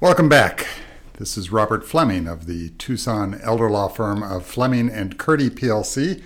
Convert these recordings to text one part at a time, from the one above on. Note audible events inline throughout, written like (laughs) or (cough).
Welcome back. This is Robert Fleming of the Tucson elder law firm of Fleming and Curti PLC,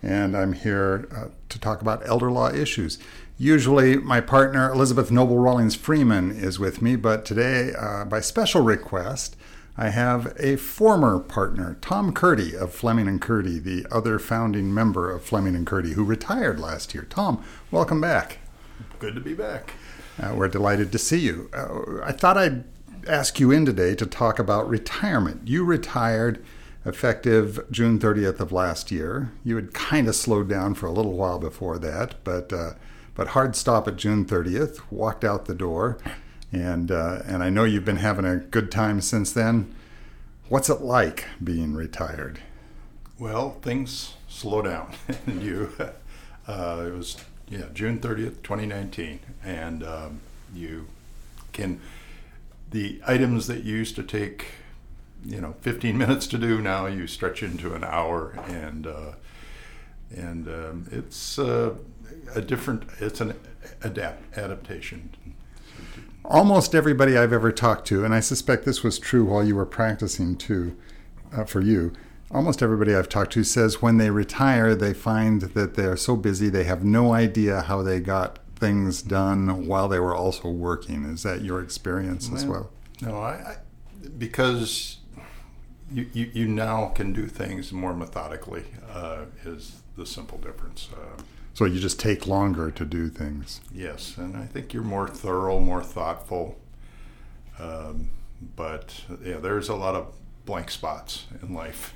and I'm here uh, to talk about elder law issues. Usually, my partner Elizabeth Noble Rawlings Friedman is with me, but today, uh, by special request, I have a former partner, Tom Curti of Fleming and Curti, the other founding member of Fleming and Curti, who retired last year. Tom, welcome back. Good to be back. Uh, we're delighted to see you. Uh, I thought I'd ask you in today to talk about retirement. You retired effective June 30th of last year. You had kind of slowed down for a little while before that, but uh, but hard stop at June 30th. Walked out the door and uh, and I know you've been having a good time since then. What's it like being retired? Well, things slow down. (laughs) you, uh, it was yeah June thirtieth, twenty nineteen, and um, you can the items that used to take you know 15 (laughs) minutes to do now you stretch into an hour and uh, and um, it's uh, a different it's an adapt adaptation almost everybody I've ever talked to, and I suspect this was true while you were practicing too, uh, for you. Almost everybody I've talked to says when they retire, they find that they're so busy they have no idea how they got things done while they were also working. Is that your experience well, as well? No, I, I because you, you, you, now can do things more methodically uh, is the simple difference. Uh, so you just take longer to do things. Yes, and I think you're more thorough, more thoughtful. Um, but yeah, there's a lot of blank spots in life.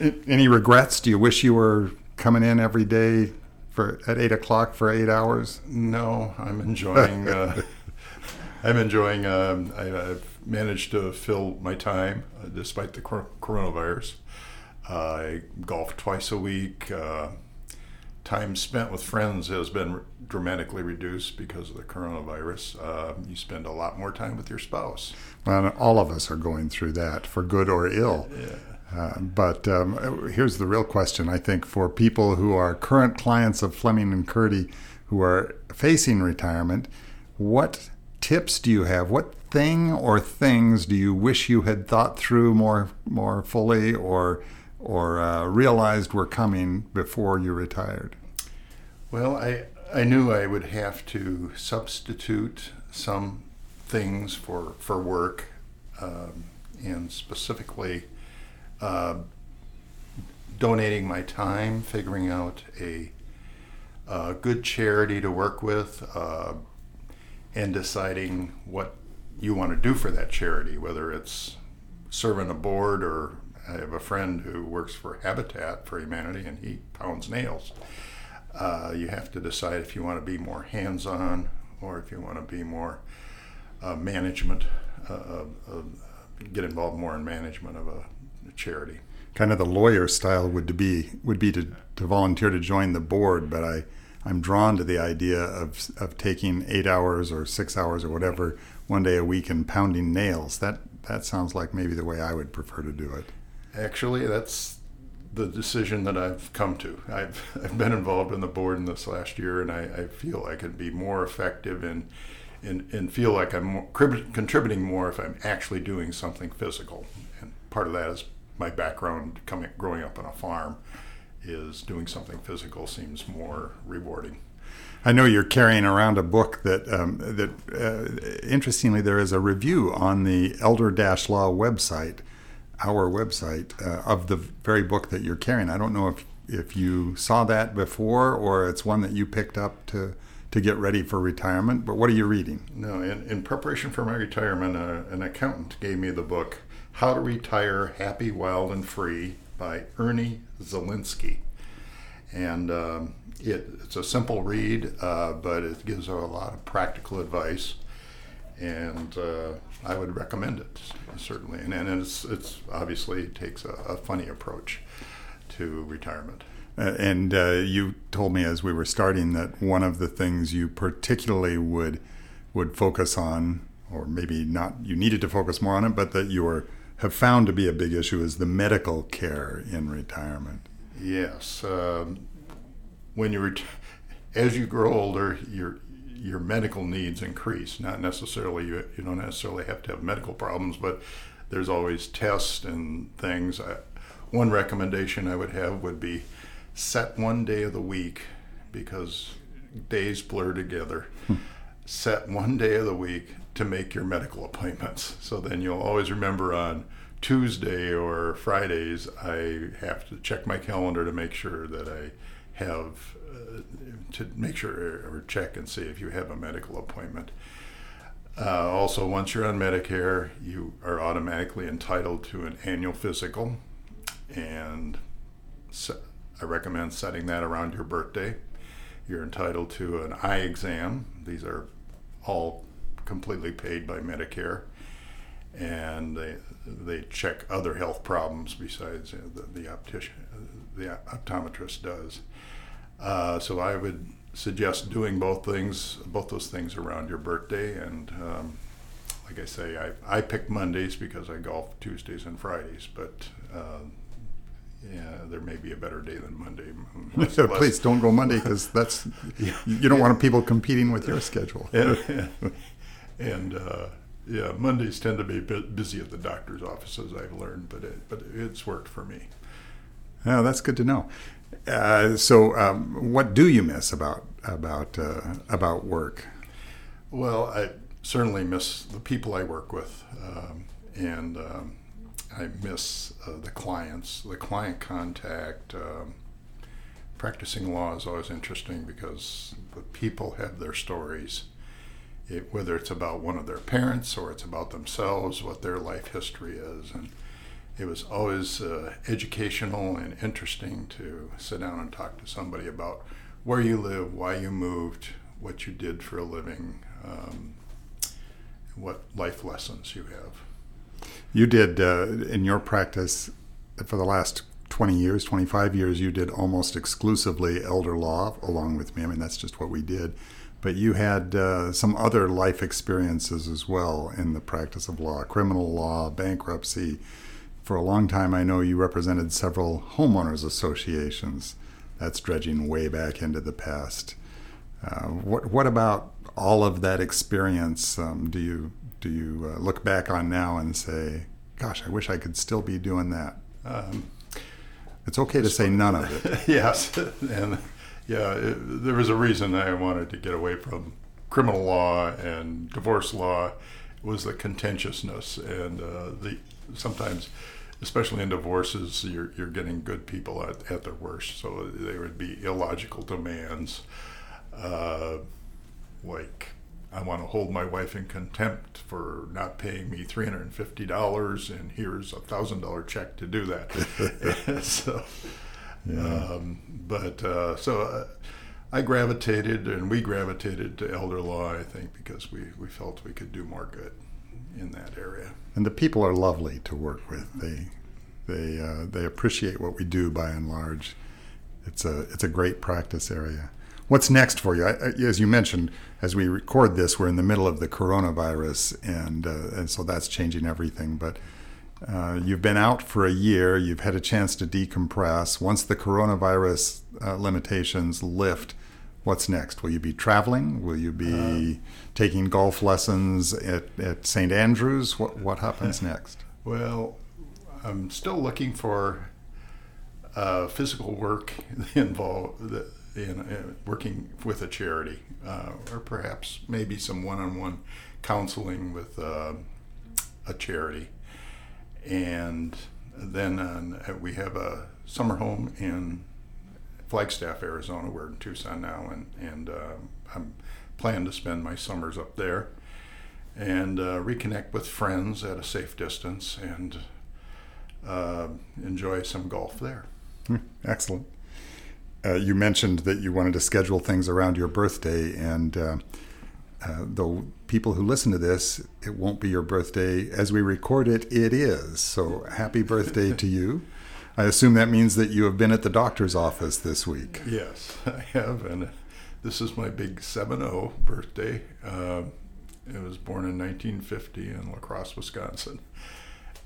(laughs) Any regrets? Do you wish you were coming in every day for at eight o'clock for eight hours? No, I'm enjoying. uh, (laughs) I'm enjoying. Um, I, have managed to fill my time uh, despite the coronavirus. Uh, I golf twice a week. Uh, time spent with friends has been dramatically reduced because of the coronavirus. Uh, you spend a lot more time with your spouse. Well, all of us are going through that, for good or ill. Yeah. Uh, but um, here's the real question I think for people who are current clients of Fleming and Curti who are facing retirement, what tips do you have? What thing or things do you wish you had thought through more more fully or or uh, realized were coming before you retired? Well, I I knew I would have to substitute some things for for work, um, and specifically uh, donating my time, figuring out a, a, good charity to work with, uh, and deciding what you want to do for that charity, whether it's serving a board or I have a friend who works for Habitat for Humanity and he pounds nails. Uh, you have to decide if you want to be more hands on or if you want to be more uh, management, uh, get involved more in management of a, a, charity. Kind of the lawyer style would be would be to, to volunteer to join the board, but I I'm drawn to the idea of of taking eight hours or six hours or whatever one day a week and pounding nails. That that sounds like maybe the way I would prefer to do it. Actually, that's the decision that I've come to. I've, (laughs) I've been involved in the board in this last year, and I, I feel I can be more effective and, and, and feel like I'm more, contributing more if I'm actually doing something physical. And part of that is my background coming growing up on a farm is doing something physical seems more rewarding. I know you're carrying around a book that um, that uh, interestingly there is a review on the Elder Dash Law website our website uh, of the very book that you're carrying. I don't know if if you saw that before or it's one that you picked up to to get ready for retirement. But what are you reading? No, in, in preparation for my retirement, uh, an accountant gave me the book "How to Retire Happy, Wild, and Free" by Ernie Zelinski, and um, it, it's a simple read, uh, but it gives a lot of practical advice and uh, I would recommend it certainly. And, and it's it's obviously takes a, a funny approach to retirement. Uh, and uh, you told me as we were starting that one of the things you particularly would would focus on, or maybe not, you needed to focus more on it, but that you were have found to be a big issue is the medical care in retirement. Yes, um, when you ret- as you grow older, you're your medical needs increase. Not necessarily you, you don't necessarily have to have medical problems, but there's always tests and things. I, one recommendation I would have would be set one day of the week because days blur together. Set one day of the week to make your medical appointments. So then you'll always remember on Tuesday or Fridays, I have to check my calendar to make sure that I have uh, to make sure or check and see if you have a medical appointment. Uh, also, once you're on Medicare, you are automatically entitled to an annual physical, and I recommend setting that around your birthday. You're entitled to an eye exam. These are all completely paid by Medicare, and they they check other health problems besides you know, the, the optician, the optometrist does. Uh, so I would suggest doing both things, both those things around your birthday. And um, like I say, I, I pick Mondays because I golf Tuesdays and Fridays, but uh, yeah, there may be a better day than Monday. (laughs) Please don't go Monday because (laughs) that's you don't want people competing with your schedule. (laughs) and, and uh, yeah, Mondays tend to be busy at the doctor's offices. I've learned, but it, but it's worked for me. Yeah, that's good to know. Uh, so, um, what do you miss about about uh, about work? Well, I certainly miss the people I work with, um, and um, I miss uh, the clients, the client contact. Um, practicing law is always interesting because the people have their stories. It, whether it's about one of their parents or it's about themselves, what their life history is, and it was always uh, educational and interesting to sit down and talk to somebody about where you live, why you moved, what you did for a living, um, what life lessons you have. You did uh, in your practice for the last 20 years, 25 years, you did almost exclusively elder law along with me. I mean, that's just what we did. But you had uh, some other life experiences as well in the practice of law criminal law, bankruptcy for a long time, I know you represented several homeowners associations. That's dredging way back into the past. Uh, what what about all of that experience? Um, do you do you uh, look back on now and say, "Gosh, I wish I could still be doing that"? Um, it's okay to say none of it. (laughs) yes, and yeah, it, there was a reason I wanted to get away from criminal law and divorce law. Was the contentiousness and uh, the sometimes especially in divorces, you're, you're getting good people at, at their worst. So they would be illogical demands, uh, like I want to hold my wife in contempt for not paying me three hundred and fifty dollars, and here's a thousand dollar check to do that. (laughs) so, yeah. um, but uh, so. Uh, I gravitated and we gravitated to elder law, I think, because we, we felt we could do more good in that area. And the people are lovely to work with. They they uh, they appreciate what we do by and large. It's a it's a great practice area. What's next for you? I, as you mentioned, as we record this, we're in the middle of the coronavirus, and uh, and so that's changing everything. But uh, you've been out for a year. You've had a chance to decompress. Once the coronavirus uh, limitations lift, what's next? Will you be traveling? Will you be uh, taking golf lessons at, at St. Andrews? What, what (laughs) happens next? Well, I'm still looking for uh, physical work (laughs) involved in, in, working with a charity, uh, or perhaps maybe some one-on-one counseling with uh, a charity. And then uh, we have a summer home in Flagstaff, Arizona. We're in Tucson now, and and uh, I'm planning to spend my summers up there and uh, reconnect with friends at a safe distance and uh, enjoy some golf there. Hmm, excellent. Uh, you mentioned that you wanted to schedule things around your birthday, and uh, uh, though people who listen to this, it won't be your birthday as we record it. It is. So happy birthday to you. I assume that means that you have been at the doctor's office this week. Yes, (laughs) I have. And this is my big 7 0 birthday. Uh, I was born in 1950 in La Crosse, Wisconsin.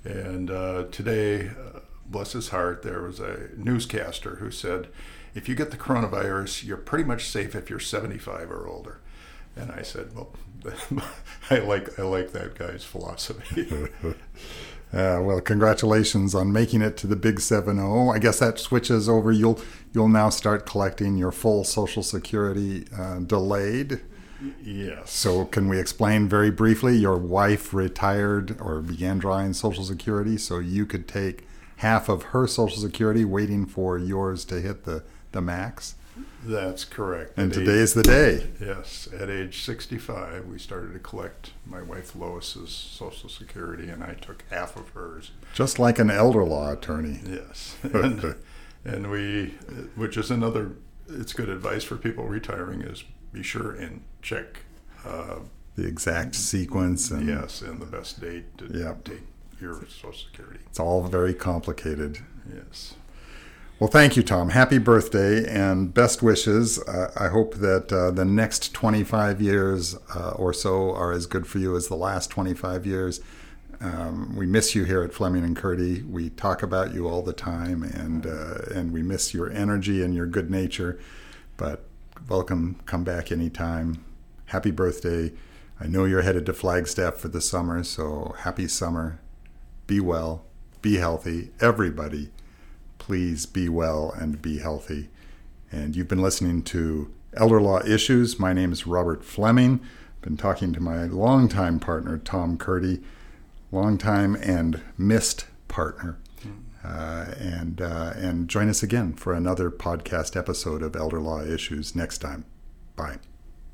And uh, today, uh, bless his heart, there was a newscaster who said, if you get the coronavirus, you're pretty much safe if you're 75 or older. And I said, well, (laughs) I like I like that guy's philosophy. (laughs) Uh, well, congratulations on making it to the big 7-0. I guess that switches over. You'll you'll now start collecting your full Social Security uh, delayed. yes. So, can we explain very briefly? Your wife retired or began drawing Social Security, so you could take half of her Social Security, waiting for yours to hit the the max. That's correct. And At age- today's the day. Yes, at age 65, we started to collect my wife Lois's Social Security, and I took half of hers. Just like an elder law attorney. Yes, (laughs) and, and we, which is another, it's good advice for people retiring is be sure and check, uh, The exact sequence and yes, and the best date to Yep. take your Social Security. it's all very complicated. Yes. Well, thank you, Tom. Happy birthday and best wishes. Uh, I hope that uh, the next 25 years uh, or so are as good for you as the last 25 years. Um, we miss you here at Fleming and Curti. We talk about you all the time, and uh, and we miss your energy and your good nature. But welcome, come back anytime. Happy birthday! I know you're headed to Flagstaff for the summer, so happy summer. Be well, be healthy, everybody please be well and be healthy. And you've been listening to Elder Law Issues. My name is Robert Fleming. I've Been talking to my longtime partner, Tom Curti, longtime and missed partner. Uh, and uh, and join us again for another podcast episode of Elder Law Issues next time. Bye.